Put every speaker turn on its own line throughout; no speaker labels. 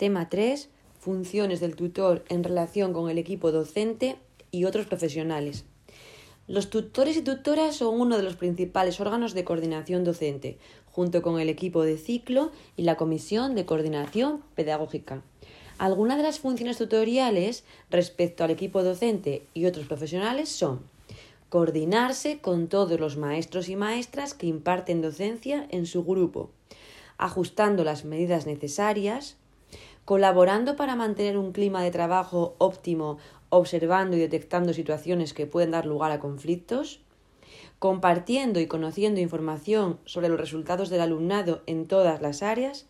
Tema 3. Funciones del tutor en relación con el equipo docente y otros profesionales. Los tutores y tutoras son uno de los principales órganos de coordinación docente, junto con el equipo de ciclo y la comisión de coordinación pedagógica. Algunas de las funciones tutoriales respecto al equipo docente y otros profesionales son coordinarse con todos los maestros y maestras que imparten docencia en su grupo, ajustando las medidas necesarias, colaborando para mantener un clima de trabajo óptimo observando y detectando situaciones que pueden dar lugar a conflictos, compartiendo y conociendo información sobre los resultados del alumnado en todas las áreas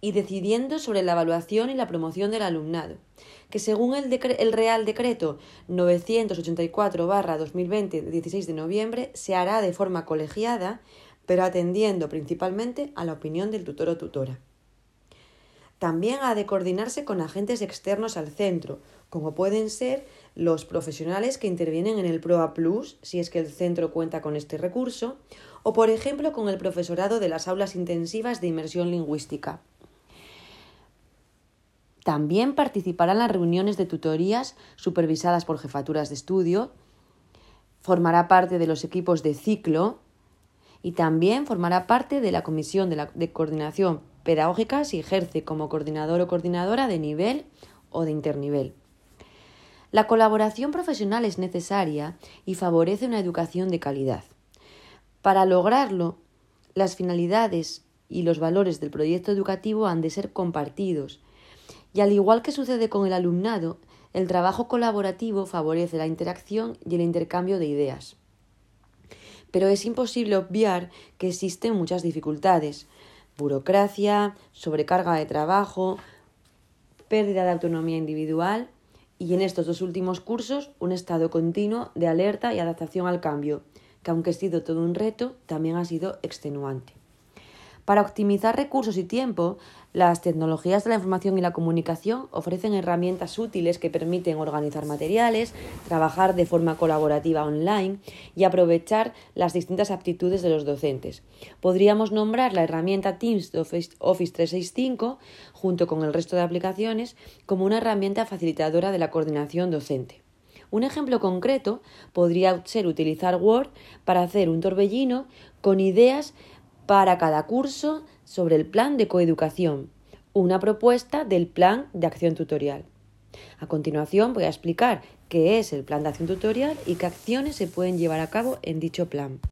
y decidiendo sobre la evaluación y la promoción del alumnado, que según el, Real Decreto 984-2020 de 16 de noviembre se hará de forma colegiada, pero atendiendo principalmente a la opinión del tutor o tutora. También ha de coordinarse con agentes externos al centro, como pueden ser los profesionales que intervienen en el PROA Plus, si es que el centro cuenta con este recurso, o por ejemplo con el profesorado de las aulas intensivas de inmersión lingüística. También participará en las reuniones de tutorías supervisadas por jefaturas de estudio, formará parte de los equipos de ciclo y también formará parte de la comisión de, de coordinación pedagógica si ejerce como coordinador o coordinadora de nivel o de internivel. La colaboración profesional es necesaria y favorece una educación de calidad. Para lograrlo, las finalidades y los valores del proyecto educativo han de ser compartidos. Y al igual que sucede con el alumnado, el trabajo colaborativo favorece la interacción y el intercambio de ideas. Pero es imposible obviar que existen muchas dificultades, burocracia, sobrecarga de trabajo, pérdida de autonomía individual y en estos dos últimos cursos un estado continuo de alerta y adaptación al cambio, que aunque ha sido todo un reto, también ha sido extenuante. Para optimizar recursos y tiempo, las tecnologías de la información y la comunicación ofrecen herramientas útiles que permiten organizar materiales, trabajar de forma colaborativa online y aprovechar las distintas aptitudes de los docentes. Podríamos nombrar la herramienta Teams de Office 365 junto con el resto de aplicaciones como una herramienta facilitadora de la coordinación docente. Un ejemplo concreto podría ser utilizar Word para hacer un torbellino con ideas para cada curso sobre el plan de coeducación, una propuesta del plan de acción tutorial. A continuación voy a explicar qué es el plan de acción tutorial y qué acciones se pueden llevar a cabo en dicho plan.